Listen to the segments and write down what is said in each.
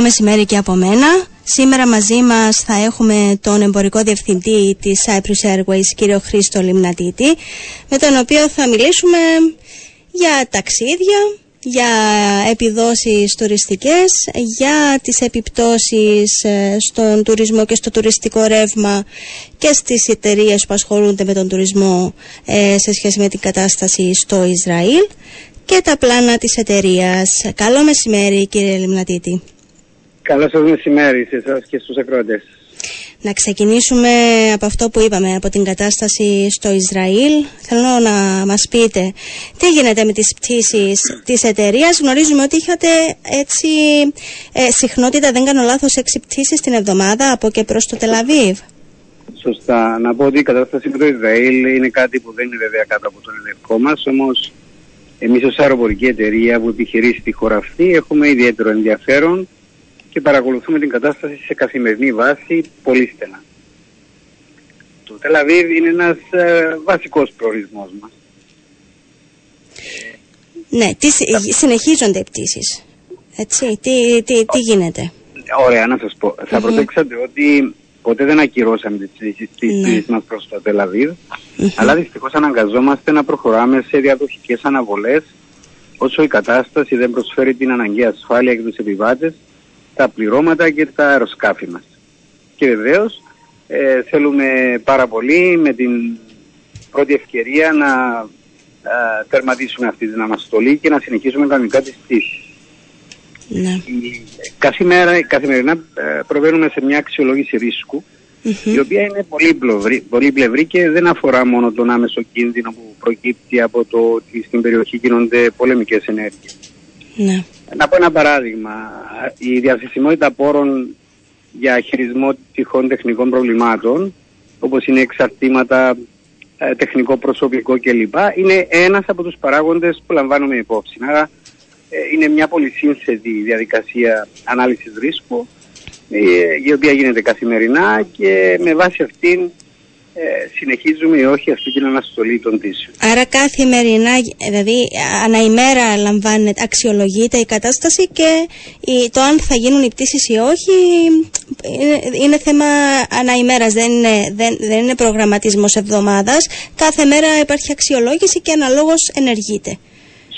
Καλό μεσημέρι και από μένα. Σήμερα μαζί μας θα έχουμε τον εμπορικό διευθυντή της Cyprus Airways, κύριο Χρήστο Λιμνατίτη, με τον οποίο θα μιλήσουμε για ταξίδια, για επιδόσεις τουριστικές, για τις επιπτώσεις ε, στον τουρισμό και στο τουριστικό ρεύμα και στις εταιρείες που ασχολούνται με τον τουρισμό ε, σε σχέση με την κατάσταση στο Ισραήλ και τα πλάνα της εταιρείας. Καλό μεσημέρι κύριε Λιμνατίτη. Καλό σας μεσημέρι σε εσάς και στους ακροατές. Να ξεκινήσουμε από αυτό που είπαμε, από την κατάσταση στο Ισραήλ. Θέλω να μας πείτε τι γίνεται με τις πτήσεις της εταιρείας; Γνωρίζουμε ότι είχατε έτσι ε, συχνότητα, δεν κάνω λάθος, έξι πτήσεις την εβδομάδα από και προς το Τελαβίβ. Σωστά. Να πω ότι η κατάσταση με το Ισραήλ είναι κάτι που δεν είναι βέβαια κάτω από τον ελεγχό μας, όμως εμείς ως αεροπορική εταιρεία που επιχειρεί στη χώρα αυτή έχουμε ιδιαίτερο ενδιαφέρον και παρακολουθούμε την κατάσταση σε καθημερινή βάση πολύ στενά. Το Τελαβίβ είναι ένας ε, βασικός προορισμός μας. Ναι, τι, συνεχίζονται οι πτήσεις. Έτσι, τι, τι, τι γίνεται; Ωραία, να σας πω. Θα προσέξατε ότι ποτέ δεν ακυρώσαμε τις πτήσεις ναι. μας προς το τελαβιβ αλλά δυστυχώς αναγκαζόμαστε να προχωράμε σε διαδοχικές αναβολές όσο η κατάσταση δεν προσφέρει την αναγκαία ασφάλεια για τους επιβάτες τα πληρώματα και τα αεροσκάφη μας. Και βεβαίως ε, θέλουμε πάρα πολύ με την πρώτη ευκαιρία να ε, τερματίσουμε αυτή την αναστολή και να συνεχίσουμε κανονικά τις πτήσεις. Ναι. Καθημερινά, καθημερινά ε, προβαίνουμε σε μια αξιολόγηση η οποία είναι πολύ πλευρή, πολύ πλευρή και δεν αφορά μόνο τον άμεσο κίνδυνο που προκύπτει από το ότι στην περιοχή γίνονται πολεμικές ενέργειες. Ναι. Να πω ένα παράδειγμα. Η διαθεσιμότητα πόρων για χειρισμό τυχών τεχνικών προβλημάτων, όπως είναι εξαρτήματα, ε, τεχνικό προσωπικό κλπ. είναι ένας από τους παράγοντες που λαμβάνουμε υπόψη. Άρα ε, είναι μια πολύ σύνθετη διαδικασία ανάλυσης ρίσκου, ε, η οποία γίνεται καθημερινά και με βάση αυτήν ε, συνεχίζουμε ή όχι αυτή την αναστολή των πτήσεων. Άρα καθημερινά, δηλαδή αναημέρα λαμβάνεται, αξιολογείται η κατάσταση και το αν θα γίνουν οι πτήσεις ή όχι είναι, είναι θέμα αναημέρας, δεν είναι, δεν, δεν είναι προγραμματισμός εβδομάδας. Κάθε μέρα υπάρχει αξιολόγηση και αναλόγως ενεργείται.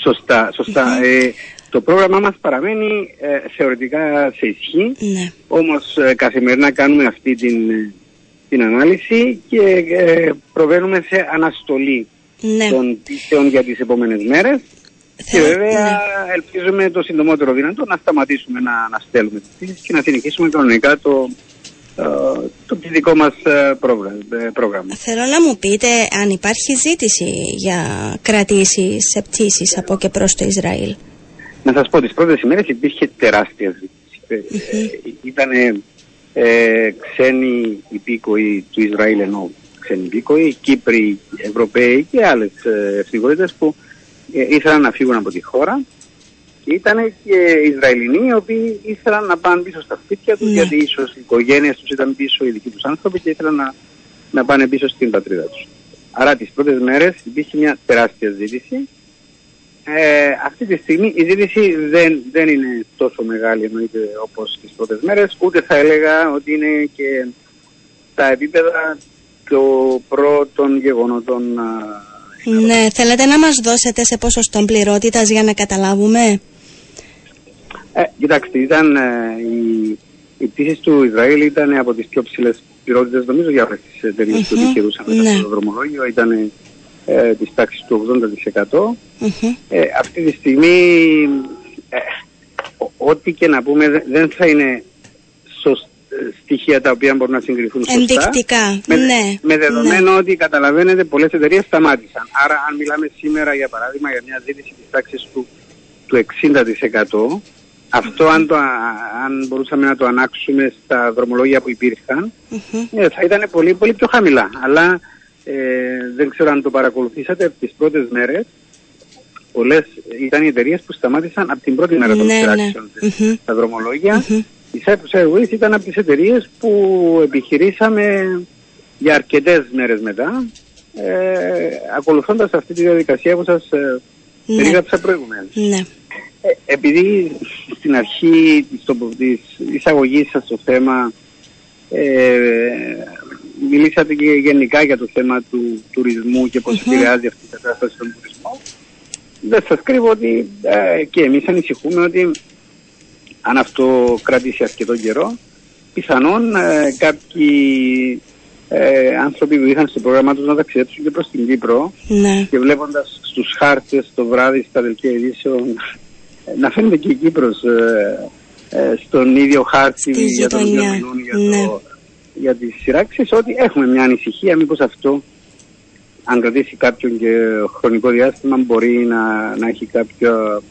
Σωστά, σωστά. Ε, το πρόγραμμά μας παραμένει ε, θεωρητικά σε ισχύ, ναι. όμως ε, καθημερινά κάνουμε αυτή την την ανάλυση και ε, προβαίνουμε σε αναστολή ναι. των πτήσεων για τις επόμενες μέρες. Και βέβαια ναι. ελπίζουμε το συντομότερο δυνατό να σταματήσουμε να, να στέλνουμε τις πτήσεις και να συνεχίσουμε κανονικά το, ε, το δικό μας ε, πρόγραμμα. Θέλω να μου πείτε αν υπάρχει ζήτηση για κρατήσεις σε πτήσεις από και προς το Ισραήλ. Να σας πω, τις πρώτες ημέρες υπήρχε τεράστια ζήτηση. Ήτανε ε, ξένοι υπήκοοι του Ισραήλ ενώ ξένοι υπήκοοι, Κύπροι, Ευρωπαίοι και άλλες ε, που ε, ήθελαν να φύγουν από τη χώρα και ήταν και Ισραηλινοί οι οποίοι ήθελαν να πάνε πίσω στα σπίτια τους ναι. γιατί ίσως οι οικογένειες τους ήταν πίσω, οι δικοί τους άνθρωποι και ήθελαν να, να πάνε πίσω στην πατρίδα τους. Άρα τις πρώτες μέρες υπήρχε μια τεράστια ζήτηση ε, αυτή τη στιγμή η ζήτηση δεν, δεν είναι τόσο μεγάλη εννοείται όπως τις πρώτες μέρες, ούτε θα έλεγα ότι είναι και τα επίπεδα των πρώτων γεγονότων. Ναι, θέλετε να μας δώσετε σε ποσοστό πληρότητας για να καταλάβουμε; Ε, κοιτάξτε, ήταν, ε, οι, οι πτήσεις του Ισραήλ ήταν από τις πιο ψηλές πληρότητες νομίζω για όλες τις εταιρείες που επιχειρούσαν ναι. το δρομολόγιο. Ήταν ε, της τάξης του 80%. Ε, αυτή τη στιγμή ε, ό,τι και να πούμε δεν θα είναι σωστά στοιχεία τα οποία μπορούν να συγκριθούν σωστά. Ενδεικτικά, με, ναι. Με δεδομένο ναι. ότι καταλαβαίνετε πολλές εταιρείες σταμάτησαν. Άρα αν μιλάμε σήμερα για παράδειγμα για μια ζήτηση της τάξης του, του 60% αυτό αν, το, αν μπορούσαμε να το ανάξουμε στα δρομολόγια που υπήρχαν ε, θα ήταν πολύ, πολύ πιο χαμηλά. Αλλά ε, δεν ξέρω αν το παρακολουθήσατε τις πρώτες μέρες πολλές ήταν οι εταιρείες που σταμάτησαν από την πρώτη μέρα των ναι, σειράξεων ναι. στα δρομολογια Η Cyprus Airways ήταν από τις εταιρείες που επιχειρήσαμε για αρκετές μέρες μετά ε, ακολουθώντας αυτή τη διαδικασία που σας ε, ναι. περίγραψα προηγουμένως. Ναι. Ε, επειδή στην αρχή της, εισαγωγής σας στο θέμα ε, μιλήσατε και γενικά για το θέμα του τουρισμού και πώς επηρεάζει αυτή η κατάσταση στον τουρισμό, δεν σας κρύβω ότι ε, και εμείς ανησυχούμε ότι αν αυτό κρατήσει αρκετό καιρό, πιθανόν ε, κάποιοι ε, άνθρωποι που είχαν στο πρόγραμμα τους να ταξιδέψουν και προς την Κύπρο ναι. και βλέποντας στους χάρτες το βράδυ στα δελτία ειδήσεων ε, να φαίνεται και η Κύπρος ε, ε, στον ίδιο χάρτη για τον για, ναι. το, για τις σειράξεις ότι έχουμε μια ανησυχία μήπως αυτό αν κρατήσει κάποιον και χρονικό διάστημα μπορεί να, να έχει κάποιο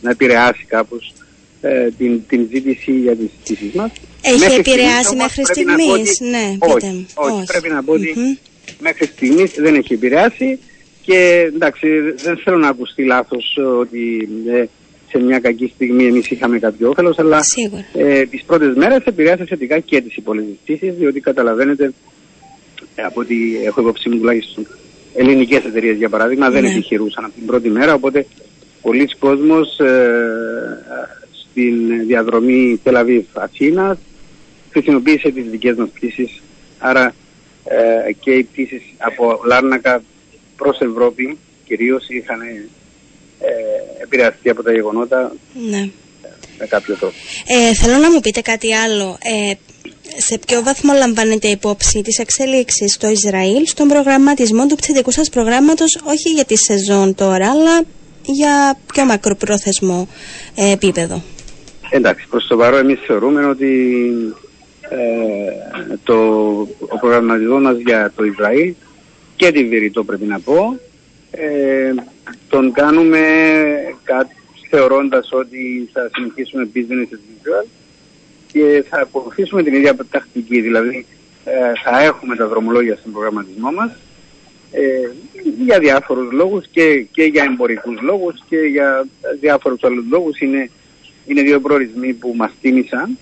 να επηρεάσει κάπως ε, την, την ζήτηση για τις πτήσεις μας. Έχει μέχρι επηρεάσει μέχρι στιγμής, ναι, όχι, όχι, πρέπει να πω ότι μέχρι στιγμής δεν έχει επηρεάσει και εντάξει δεν θέλω να ακουστεί λάθος ότι ε, σε μια κακή στιγμή εμείς είχαμε κάποιο όφελος αλλά ε, τις πρώτες μέρες επηρεάσει θετικά και τις υπόλοιπες πτήσεις διότι καταλαβαίνετε ε, από ό,τι έχω υπόψη μου τουλάχιστον ελληνικές εταιρείες για παράδειγμα δεν ναι. επιχειρούσαν από την πρώτη μέρα οπότε πολλοί κόσμος ε, στην διαδρομή Τελαβίβ Αθήνας χρησιμοποίησε τις δικές μας πτήσεις άρα ε, και οι πτήσεις από Λάρνακα προς Ευρώπη κυρίως είχαν ε, επηρεαστεί από τα γεγονότα ναι. με κάποιο τρόπο. Ε, θέλω να μου πείτε κάτι άλλο. Ε, σε ποιο βαθμό λαμβάνετε υπόψη τις εξέλιξεις στο Ισραήλ στον προγραμματισμό του πτυτικού σας προγράμματος όχι για τη σεζόν τώρα αλλά για πιο μακροπρόθεσμο ε, επίπεδο; Εντάξει, προς το παρόν εμείς θεωρούμε ότι ε, το, ο προγραμματισμός μας για το Ισραήλ και τη Βηρητό πρέπει να πω ε, τον κάνουμε κάτι θεωρώντας ότι θα συνεχίσουμε business as usual και θα ακολουθήσουμε την ίδια τακτική, δηλαδή ε, θα έχουμε τα δρομολόγια στον προγραμματισμό μας ε, για διάφορους λόγους και, και για εμπορικούς λόγους και για διάφορους άλλους λόγους. Είναι είναι δύο προορισμοί που μας τιμησαν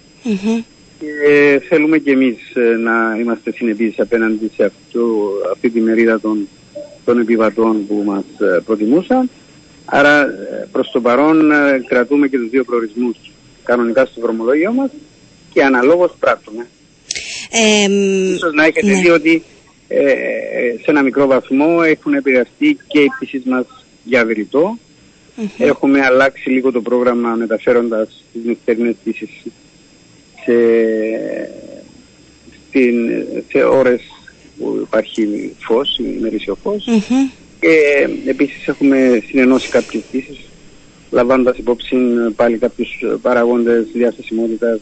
και θέλουμε και εμείς ε, να είμαστε συνεπείς απέναντι σε αυτό, αυτή τη μερίδα των, των επιβατών που μας ε, προτιμούσαν. Άρα ε, προς το παρόν κρατούμε και τους δύο προορισμούς κανονικά στο δρομολόγιο μας και αναλόγως πράττουμε. Ε, Ίσως να έχετε ναι. δει ότι σε ένα μικρό βαθμό έχουν επηρεαστεί και οι πτήσεις μας για βηρητό Έχουμε αλλάξει λίγο το πρόγραμμα μεταφέροντας τις νυχτερινές πτήσεις σε, στην, σε ώρες που υπάρχει φως, ημερήσιο φως. Και επίσης έχουμε συνενώσει κάποιες πτήσεις λαμβάνοντας υπόψη πάλι κάποιους παραγόντες διαθεσιμότητας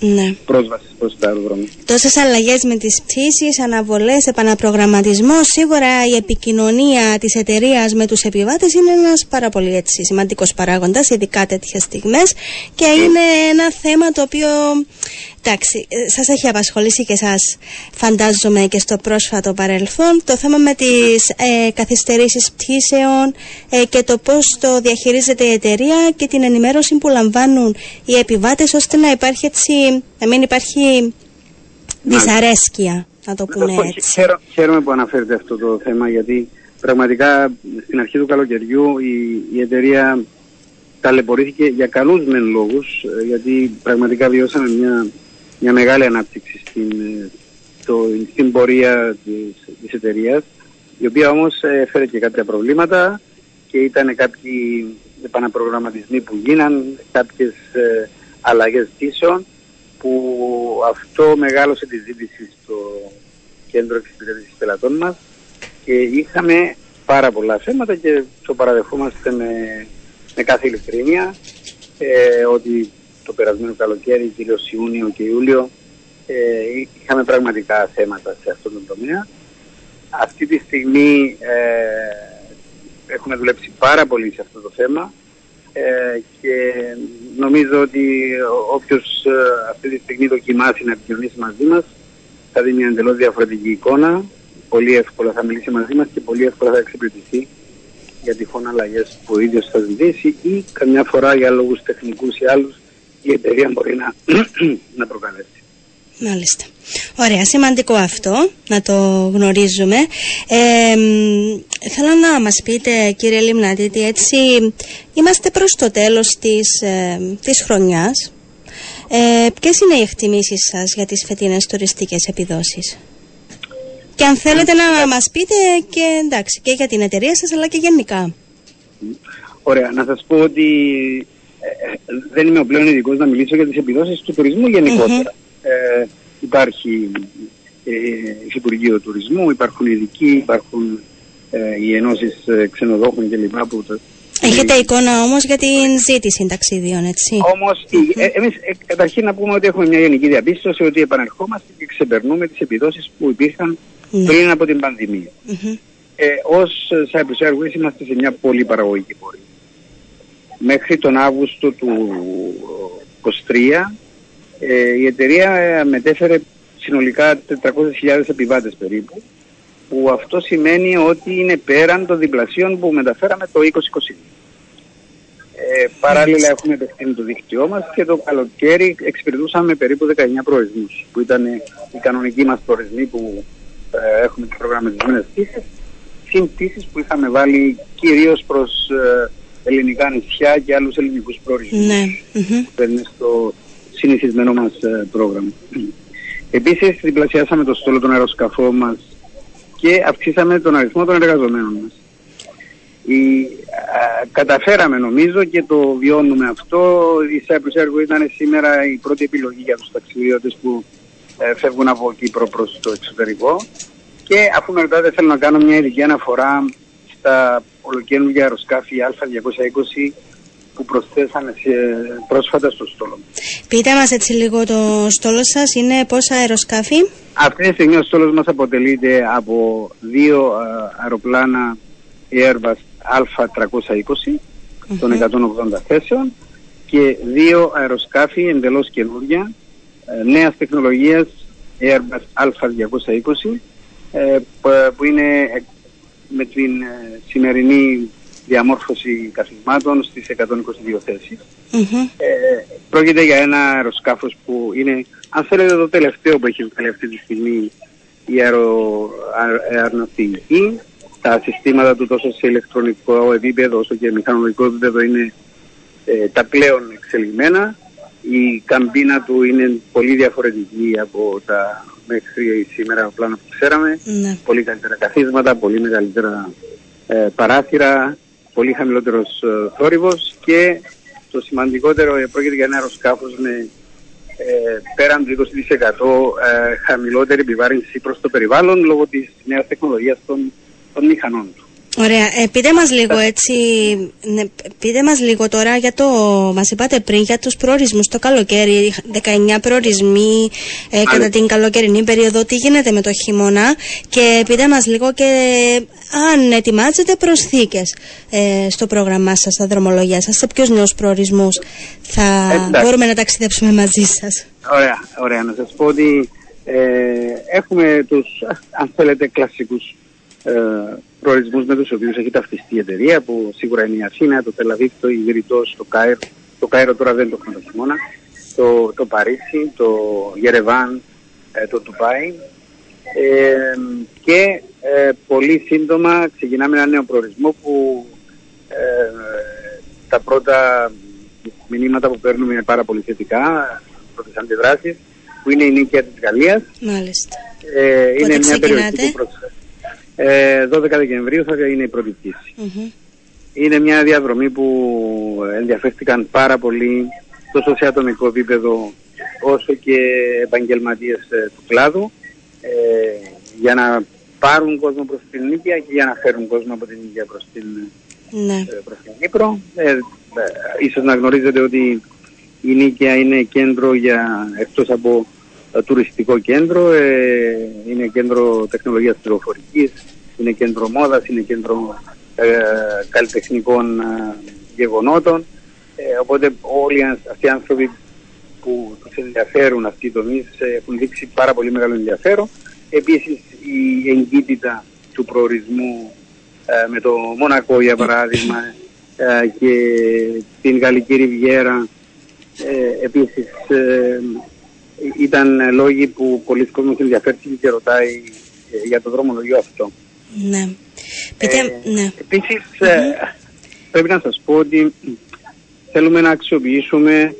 ναι. πρόσβασης προς τα αεροδρόμια. Τόσες αλλαγές με τις πτήσεις, αναβολές, επαναπρογραμματισμός, σίγουρα η επικοινωνία της εταιρείας με τους επιβάτες είναι ένας πάρα πολύ έτσι, σημαντικός παράγοντας, ειδικά τέτοιες στιγμές και είναι ένα θέμα το οποίο Εντάξει, ε, σας έχει απασχολήσει και σας φαντάζομαι και στο πρόσφατο παρελθόν το θέμα με τις ε, καθυστερήσεις πτήσεων ε, και το πώς το διαχειρίζεται η εταιρεία και την ενημέρωση που λαμβάνουν οι επιβάτες ώστε να υπάρχει έτσι, να μην υπάρχει δυσαρέσκεια, να το πούμε έτσι. χαίρομαι που αναφέρετε αυτό το θέμα γιατί πραγματικά στην αρχή του καλοκαιριού η, η εταιρεία ταλαιπωρήθηκε για καλούς μεν λόγους γιατί πραγματικά βιώσαμε μια μια μεγάλη ανάπτυξη στην, το, στην πορεία της, της εταιρείας, η οποία όμως έφερε και κάποια προβλήματα και ήταν κάποιοι επαναπρογραμματισμοί που γίναν, κάποιες ε, αλλαγές πτήσεων, που αυτό μεγάλωσε τη ζήτηση στο κέντρο εξυπηρέτησης πελατών μας και είχαμε πάρα πολλά θέματα και το παραδεχόμαστε με, με κάθε ειλικρίνεια ε, ότι το περασμένο καλοκαίρι, κυρίως Ιούνιο και Ιούλιο, ε, είχαμε πραγματικά θέματα σε αυτόν τον τομέα. Αυτή τη στιγμή ε, έχουμε δουλέψει πάρα πολύ σε αυτό το θέμα ε, και νομίζω ότι όποιος ε, αυτή τη στιγμή δοκιμάσει να επικοινωνήσει μαζί μας θα δει μια εντελώς διαφορετική εικόνα, πολύ εύκολα θα μιλήσει μαζί μας και πολύ εύκολα θα εξυπηρετηθεί για τυχόν αλλαγές που ο ίδιος θα ζητήσει ή καμιά φορά για λόγους τεχνικούς ή άλλους η εταιρεία μπορεί να, να προκαλέσει. Μάλιστα. Ωραία, σημαντικό αυτό να το γνωρίζουμε. Ε, θέλω να μας πείτε κύριε Λιμνατήτη, έτσι είμαστε προς το τέλος της, ε, της χρονιάς. Ε, ποιες είναι οι εκτιμήσεις σας για τις φετινές τουριστικές επιδόσεις; Και αν θέλετε να μας πείτε και, εντάξει, και για την εταιρεία σας αλλά και γενικά. Ωραία, να σας πω ότι ε, ε, δεν είμαι ο πλέον ειδικός να μιλήσω για τις επιδόσεις του τουρισμού Ε, υπάρχει ε, Υπουργείο Τουρισμού, υπάρχουν ειδικοί, υπάρχουν ε, οι ενώσεις ε, ξενοδόχων κλπ. Έχετε εικόνα όμως για την ζήτηση ταξίδιων, έτσι; Όμως, ε, εμείς ε, καταρχήν να πούμε ότι έχουμε μια γενική διαπίστωση ότι επανερχόμαστε και ξεπερνούμε τις επιδόσεις που υπήρχαν ναι. πριν από την πανδημία. Mm-hmm. Ε, ως Cyprus Airways είμαστε σε μια πολύ παραγωγική πορεία. Μέχρι τον Αύγουστο του 2023 ε, η εταιρεία ε, μετέφερε συνολικά 400.000 επιβάτες περίπου που αυτό σημαίνει ότι είναι πέραν των διπλασίων που μεταφέραμε το 2020. Ε, παράλληλα έχουμε επεκτείνει το δίκτυό μας και το καλοκαίρι εξυπηρετούσαμε περίπου 19 προορισμούς που ήταν οι κανονικοί μας προορισμοί που ε, έχουμε τις προγραμματισμένες πτήσεις συν πτήσεις που είχαμε βάλει κυρίως προς ε, ελληνικά νησιά και άλλους ελληνικούς προορισμούς ναι. που είναι στο συνηθισμένο μας ε, πρόγραμμα. Επίσης διπλασιάσαμε το στόλο των αεροσκαφών μας και αυξήσαμε τον αριθμό των εργαζομένων μας. Η, καταφέραμε νομίζω και το βιώνουμε αυτό. Η Cyprus Airways ήταν σήμερα η πρώτη επιλογή για τους ταξιδιώτες που ε, φεύγουν από Κύπρο προς το εξωτερικό. Και αφού με ρωτάτε θέλω να κάνω μια ειδική αναφορά στα ολοκαίνουργια αεροσκάφη Α220 που προσθέσαμε πρόσφατα στο στόλο. Πείτε μας έτσι λίγο το στόλο σας, είναι πόσα αεροσκάφη; Αυτή τη στιγμή ο στόλος μας αποτελείται από δύο αεροπλάνα Airbus Α320 των 180 θέσεων και δύο αεροσκάφη εντελώς καινούργια ε, νέας τεχνολογίας Airbus Α220 ε, που είναι με την ε, σημερινή διαμόρφωση καθισμάτων στις 122 θέσεις. Ε, πρόκειται για ένα αεροσκάφος που είναι, αν θέλετε, το τελευταίο που έχει βγάλει αυτή τη στιγμή η αερο, αεροναυτιλική. Τα συστήματα του τόσο σε ηλεκτρονικό επίπεδο όσο και μηχανολογικό επίπεδο είναι ε, τα πλέον εξελιγμένα. Η καμπίνα του είναι πολύ διαφορετική από τα μέχρι σήμερα πλάνα που ξέραμε. Ναι. Πολύ καλύτερα καθίσματα, πολύ μεγαλύτερα ε, παράθυρα, πολύ χαμηλότερος ε, θόρυβος και το σημαντικότερο ε, πρόκειται για ένα αεροσκάφος με ε, πέραν του 20% ε, χαμηλότερη επιβάρυνση προς το περιβάλλον λόγω της νέας τεχνολογίας των, των μηχανών του. Ωραία. Ε, πείτε μας λίγο έτσι, ναι, πείτε μας λίγο τώρα για το, μας είπατε πριν για τους προορισμούς το καλοκαίρι, 19 προορισμοί ε, κατά την καλοκαιρινή περίοδο, τι γίνεται με το χειμώνα; Και πείτε μας λίγο και αν ετοιμάζετε προσθήκες ε, στο πρόγραμμά σας, στα δρομολογία σας, σε ποιους νέους προορισμούς θα μπορούμε να ταξιδέψουμε μαζί σας. Ωραία, ωραία. Να σας πω ότι ε, έχουμε τους, αν θέλετε, κλασικούς ε, προορισμούς με τους οποίους έχει ταυτιστεί η εταιρεία που σίγουρα είναι η Αθήνα, το Τελαβίβ, το Ιγρητός, το Κάιρο. Το Κάιρο τώρα δεν το έχουμε το χειμώνα. Το, το Παρίσι, το Γερεβάν, ε, το Τουπάι. Ε, και ε, πολύ σύντομα ξεκινάμε ένα νέο προορισμό που ε, τα πρώτα μηνύματα που παίρνουμε είναι πάρα πολύ θετικά, πρώτες αντιδράσεις, που είναι η νίκη της Γαλλίας. Μάλιστα. Ε, είναι μια περιοχή που 12 ε, Δεκεμβρίου θα είναι η πρώτη Είναι μια διαδρομή που ενδιαφέρθηκαν πάρα πολύ τόσο σε ατομικό επίπεδο όσο και επαγγελματίες ε, του κλάδου ε, για να πάρουν κόσμο προς την Νίκαια και για να φέρουν κόσμο από την Νίκαια προς την, ναι. προς την Κύπρο. ίσως να γνωρίζετε ότι η Νίκαια είναι κέντρο για, εκτός από τουριστικό κέντρο, ε, είναι κέντρο τεχνολογίας πληροφορικής, είναι κέντρο μόδας, είναι κέντρο ε, καλλιτεχνικών ε, γεγονότων. οπότε όλοι αυτοί οι άνθρωποι που τους ενδιαφέρουν αυτοί οι τομείς έχουν δείξει πάρα πολύ μεγάλο ενδιαφέρον. Επίσης η εγκύτητα του προορισμού με το Μονακό για παράδειγμα και την Γαλλική Ριβιέρα επίσης ήταν λόγοι που πολλοί κόσμοι ενδιαφέρθηκε και ρωτάει ε, για το δρομολογίο αυτό. Ναι. Πείτε, ε, ναι. Επίσης, πρέπει να σας πω ότι θέλουμε να αξιοποιήσουμε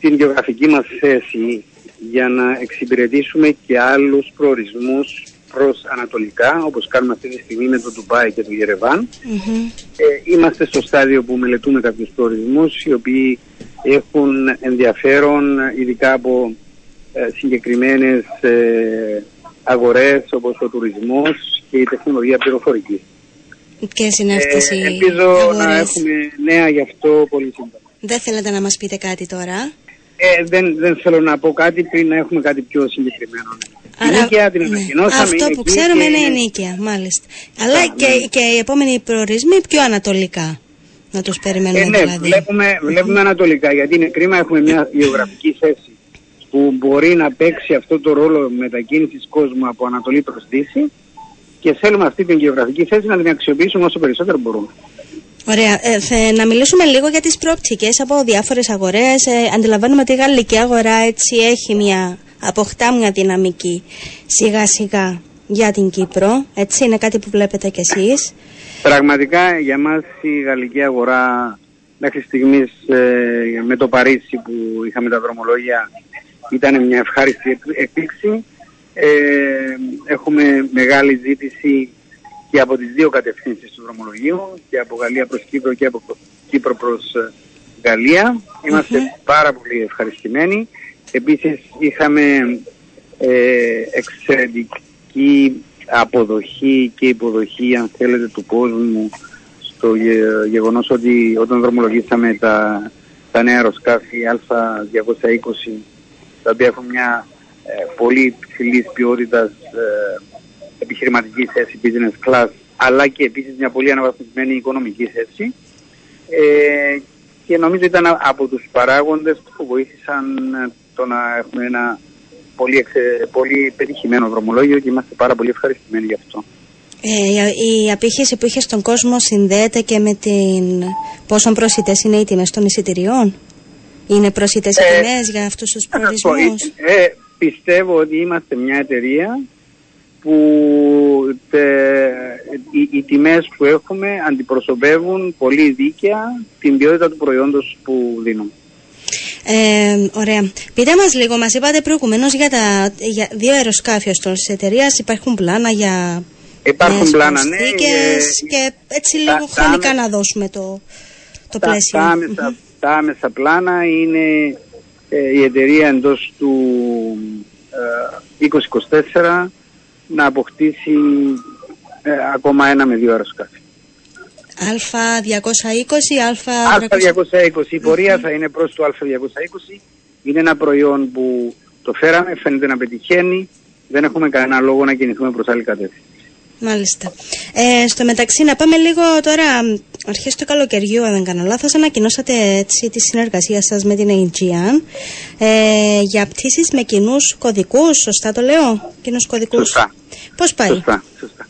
την γεωγραφική μας θέση για να εξυπηρετήσουμε και άλλους προορισμούς προς ανατολικά, όπως κάνουμε αυτή τη στιγμή με το Ντουμπάι και το γερεβαν Ε, είμαστε στο στάδιο που μελετούμε κάποιους προορισμούς οι οποίοι έχουν ενδιαφέρον ειδικά από ε, συγκεκριμένες ε, αγορές όπως ο τουρισμός και η τεχνολογία πληροφορικής. Και είναι αυτές ε, Ελπίζω να έχουμε νέα γι' αυτό πολύ σύντομα. Δεν θέλετε να μας πείτε κάτι τώρα; Ε, δεν, δεν θέλω να πω κάτι πριν να έχουμε κάτι πιο συγκεκριμένο. Άρα, νίκαια την ναι. Αυτό που ξέρουμε είναι η νίκαια, μάλιστα. Αλλά και, ναι. και οι επόμενοι προορισμοί πιο ανατολικά. Να τους περιμένουμε ε, ναι, δηλαδή. Βλέπουμε, βλέπουμε ανατολικά γιατί είναι κρίμα έχουμε μια γεωγραφική θέση που μπορεί να παίξει αυτό το ρόλο μετακίνησης κόσμου από Ανατολή προς Δύση και θέλουμε αυτή την γεωγραφική θέση να την αξιοποιήσουμε όσο περισσότερο μπορούμε. Ωραία. Ε, να μιλήσουμε λίγο για τις προοπτικές από διάφορες αγορές. Ε, αντιλαμβάνουμε ότι η γαλλική αγορά έτσι έχει μια, αποκτά μια δυναμική σιγά σιγά για την Κύπρο. Έτσι είναι κάτι που βλέπετε κι εσείς. Πραγματικά για μας η γαλλική αγορά μέχρι στιγμής ε, με το Παρίσι που είχαμε τα δρομολόγια ήταν μια ευχάριστη εκπλήξη. Ε, έχουμε μεγάλη ζήτηση και από τις δύο κατευθύνσεις του δρομολογίου και από Γαλλία προς Κύπρο και από Κύπρο προς ε, Γαλλία. πάρα πολύ ευχαριστημένοι. Επίσης είχαμε ε, εξαιρετική αποδοχή και υποδοχή αν θέλετε του κόσμου στο γεγονός ότι όταν δρομολογήσαμε τα, τα νέα αεροσκάφη Α220 τα οποία έχουν μια ε, πολύ ψηλής ποιότητας ε, επιχειρηματική θέση business class αλλά και επίσης μια πολύ αναβαθμισμένη οικονομική θέση ε, και νομίζω ήταν από τους παράγοντες που βοήθησαν το να έχουμε ένα πολύ, εξε, πολύ πετυχημένο δρομολόγιο και είμαστε πάρα πολύ ευχαριστημένοι γι' αυτό. Ε, η απήχηση που είχε στον κόσμο συνδέεται και με την πόσο προσιτές είναι οι τιμές των εισιτηριών; Είναι προσιτές οι ε, τιμές για αυτούς τους προορισμούς; Ε, πιστεύω ότι είμαστε μια εταιρεία που τε, οι, οι τιμές που έχουμε αντιπροσωπεύουν πολύ δίκαια την ποιότητα του προϊόντος που δίνουμε. Ε, ωραία. Πείτε μας λίγο, μας είπατε προηγουμένως για τα για δύο αεροσκάφη ως της εταιρείας. Υπάρχουν πλάνα για Υπάρχουν πλάνα, ναι. Και έτσι λίγο τα, χρονικά τα, να δώσουμε το, το τα, πλαίσιο. Τα άμεσα, τα άμεσα πλάνα είναι ε, η εταιρεία εντός του ε, 2024 να αποκτήσει ε, ακόμα ένα με δύο αεροσκάφη. Α220, Α220. Η πορεία θα είναι προς το Α220. Είναι ένα προϊόν που το φέραμε, φαίνεται να πετυχαίνει. Δεν έχουμε κανένα λόγο να κινηθούμε προς άλλη κατεύθυνση. Μάλιστα. Ε, στο μεταξύ, να πάμε λίγο τώρα, αρχές του καλοκαιριού, αν δεν κάνω λάθος, ανακοινώσατε έτσι τη συνεργασία σας με την Aegean ε, για πτήσεις με κοινούς κωδικούς, σωστά το λέω, κοινούς κωδικούς. Σωστά. Πώς πάει; Σωστά, σωστά.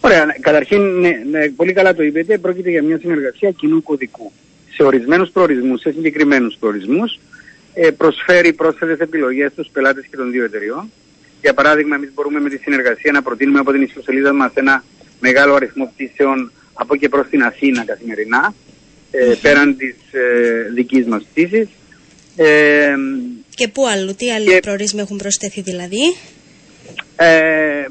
Ωραία, καταρχήν, ναι, ναι, πολύ καλά το είπετε, πρόκειται για μια συνεργασία κοινού κωδικού. Σε ορισμένους προορισμούς, σε συγκεκριμένους προορισμούς, ε, προσφέρει πρόσθετες επιλογές στους πελάτες και των δύο εταιριών για παράδειγμα, εμείς μπορούμε με τη συνεργασία να προτείνουμε από την ιστοσελίδα μας ένα μεγάλο αριθμό πτήσεων από και προς την Αθήνα καθημερινά, ε, πέραν της ε, δικής μας πτήσης. Ε, και πού αλλού, τι άλλοι και, προορισμοί έχουν προσθέθει δηλαδή; Ε,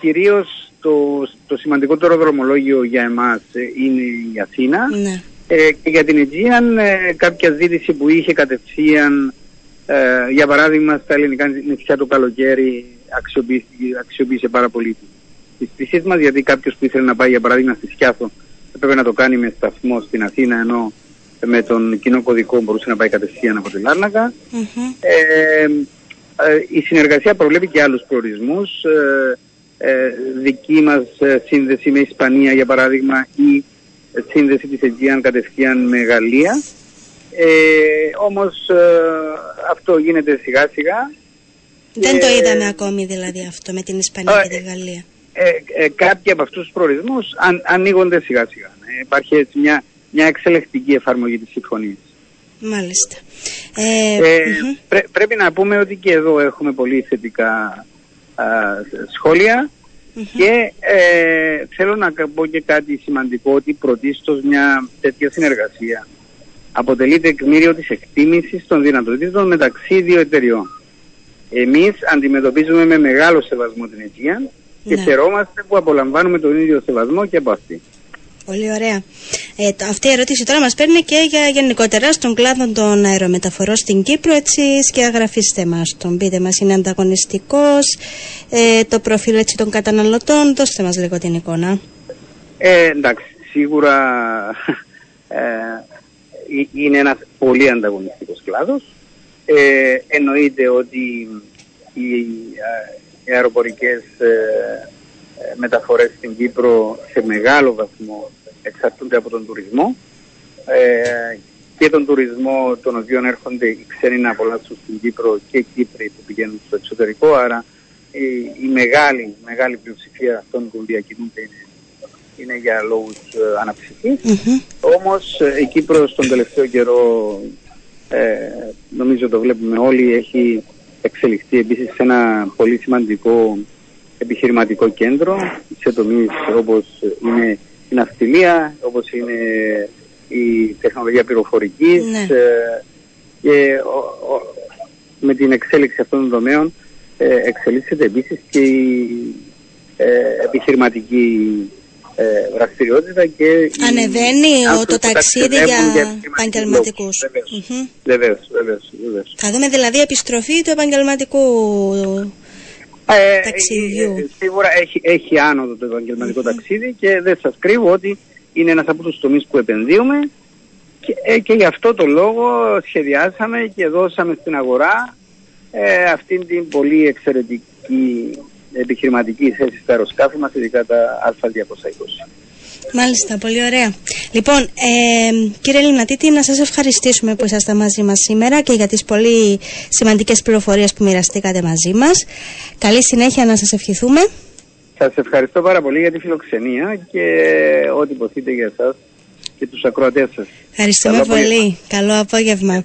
κυρίως το, το σημαντικότερο δρομολόγιο για εμάς ε, είναι η Αθήνα. Ναι. Ε, και για την Aegean ε, κάποια ζήτηση που είχε κατευθείαν ε, για παράδειγμα, στα ελληνικά νησιά το καλοκαίρι αξιοποίησε, αξιοποίησε πάρα πολύ τις πτήσεις μας, γιατί κάποιος που ήθελε να πάει για παράδειγμα στη Σκιάθο έπρεπε να το κάνει με σταθμό στην Αθήνα, ενώ με τον κοινό κωδικό μπορούσε να πάει κατευθείαν από τη λαρνακα ε, ε, η συνεργασία προβλέπει και άλλους προορισμούς. Ε, ε, δική μας ε, σύνδεση με Ισπανία για παράδειγμα ή σύνδεση της Αιγύαν κατευθείαν με Γαλλία. Ε, όμως ε, αυτό γίνεται σιγά σιγά. Δεν το είδαμε ακόμη δηλαδή αυτό με την Ισπανία και τη Γαλλία. Ε, ε, κάποιοι από αυτούς τους προορισμούς αν, ανοίγονται σιγά σιγά. υπάρχει έτσι μια, μια εξελεκτική εφαρμογή της συμφωνίας. Μάλιστα. Ε, ε πρέπει να πούμε ότι και εδώ έχουμε πολύ θετικά σχόλια και ε, θέλω να πω και κάτι σημαντικό ότι πρωτίστως μια τέτοια συνεργασία αποτελεί τεκμήριο της εκτίμησης των δυνατοτήτων μεταξύ δύο εταιριών. Εμείς αντιμετωπίζουμε με μεγάλο σεβασμό την αιτία και ναι. χαιρόμαστε που απολαμβάνουμε τον ίδιο σεβασμό και από αυτή. Πολύ ωραία. Ε, αυτή η ερώτηση τώρα μας παίρνει και για γενικότερα στον κλάδο των αερομεταφορών στην Κύπρο, έτσι σκιαγραφίστε μας τον. Πείτε μας, είναι ανταγωνιστικός, ε, το προφίλ έτσι, των καταναλωτών, δώστε μας λίγο την εικόνα. Ε, εντάξει, σίγουρα ε, είναι ένας πολύ ανταγωνιστικός κλάδος. Ε, εννοείται ότι οι, οι αεροπορικές μεταφορές στην Κύπρο σε μεγάλο βαθμό εξαρτούνται από τον τουρισμό ε, και τον τουρισμό τον οποίο έρχονται οι ξένοι να απολαύσουν στην Κύπρο και οι Κύπροι που πηγαίνουν στο εξωτερικό. Άρα η, η μεγάλη, μεγάλη πλειοψηφία αυτών που διακινούνται είναι, είναι για λόγους ε, αναψυχής. Mm-hmm. Όμως ε, η Κύπρος τον τελευταίο καιρό, ε, νομίζω το βλέπουμε όλοι, έχει εξελιχθεί επίσης σε ένα πολύ σημαντικό επιχειρηματικό κέντρο σε τομείς όπως είναι η ναυτιλία, όπως είναι η τεχνολογία πληροφορικής ναι. ε, και με την εξέλιξη αυτών των τομέων ε, εξελίσσεται επίσης και η ε, επιχειρηματική ε, δραστηριότητα και Ανεβαίνει το ταξίδι για επαγγελματικούς. Βεβαίως, Θα δούμε δηλαδή επιστροφή του επαγγελματικού ε, ταξιδιού. Ε, σίγουρα έχει, έχει άνοδο το επαγγελματικό ταξίδι και δεν σας κρύβω ότι είναι ένας από τους τομείς που επενδύουμε και, ε, και γι' αυτό το λόγο σχεδιάσαμε και δώσαμε στην αγορά ε, αυτήν την πολύ εξαιρετική επιχειρηματική θέση στα αεροσκάφη μας, ειδικά τα Α220. Μάλιστα, πολύ ωραία. Λοιπόν, ε, κύριε Λιμνατίτη, να σας ευχαριστήσουμε που ήσασταν μαζί μας σήμερα και για τις πολύ σημαντικές πληροφορίες που μοιραστήκατε μαζί μας. Καλή συνέχεια να σας ευχηθούμε. Σας ευχαριστώ πάρα πολύ για τη φιλοξενία και ό,τι υποθείτε για εσάς και τους ακροατές σας. Ευχαριστούμε πολύ. Καλό απόγευμα.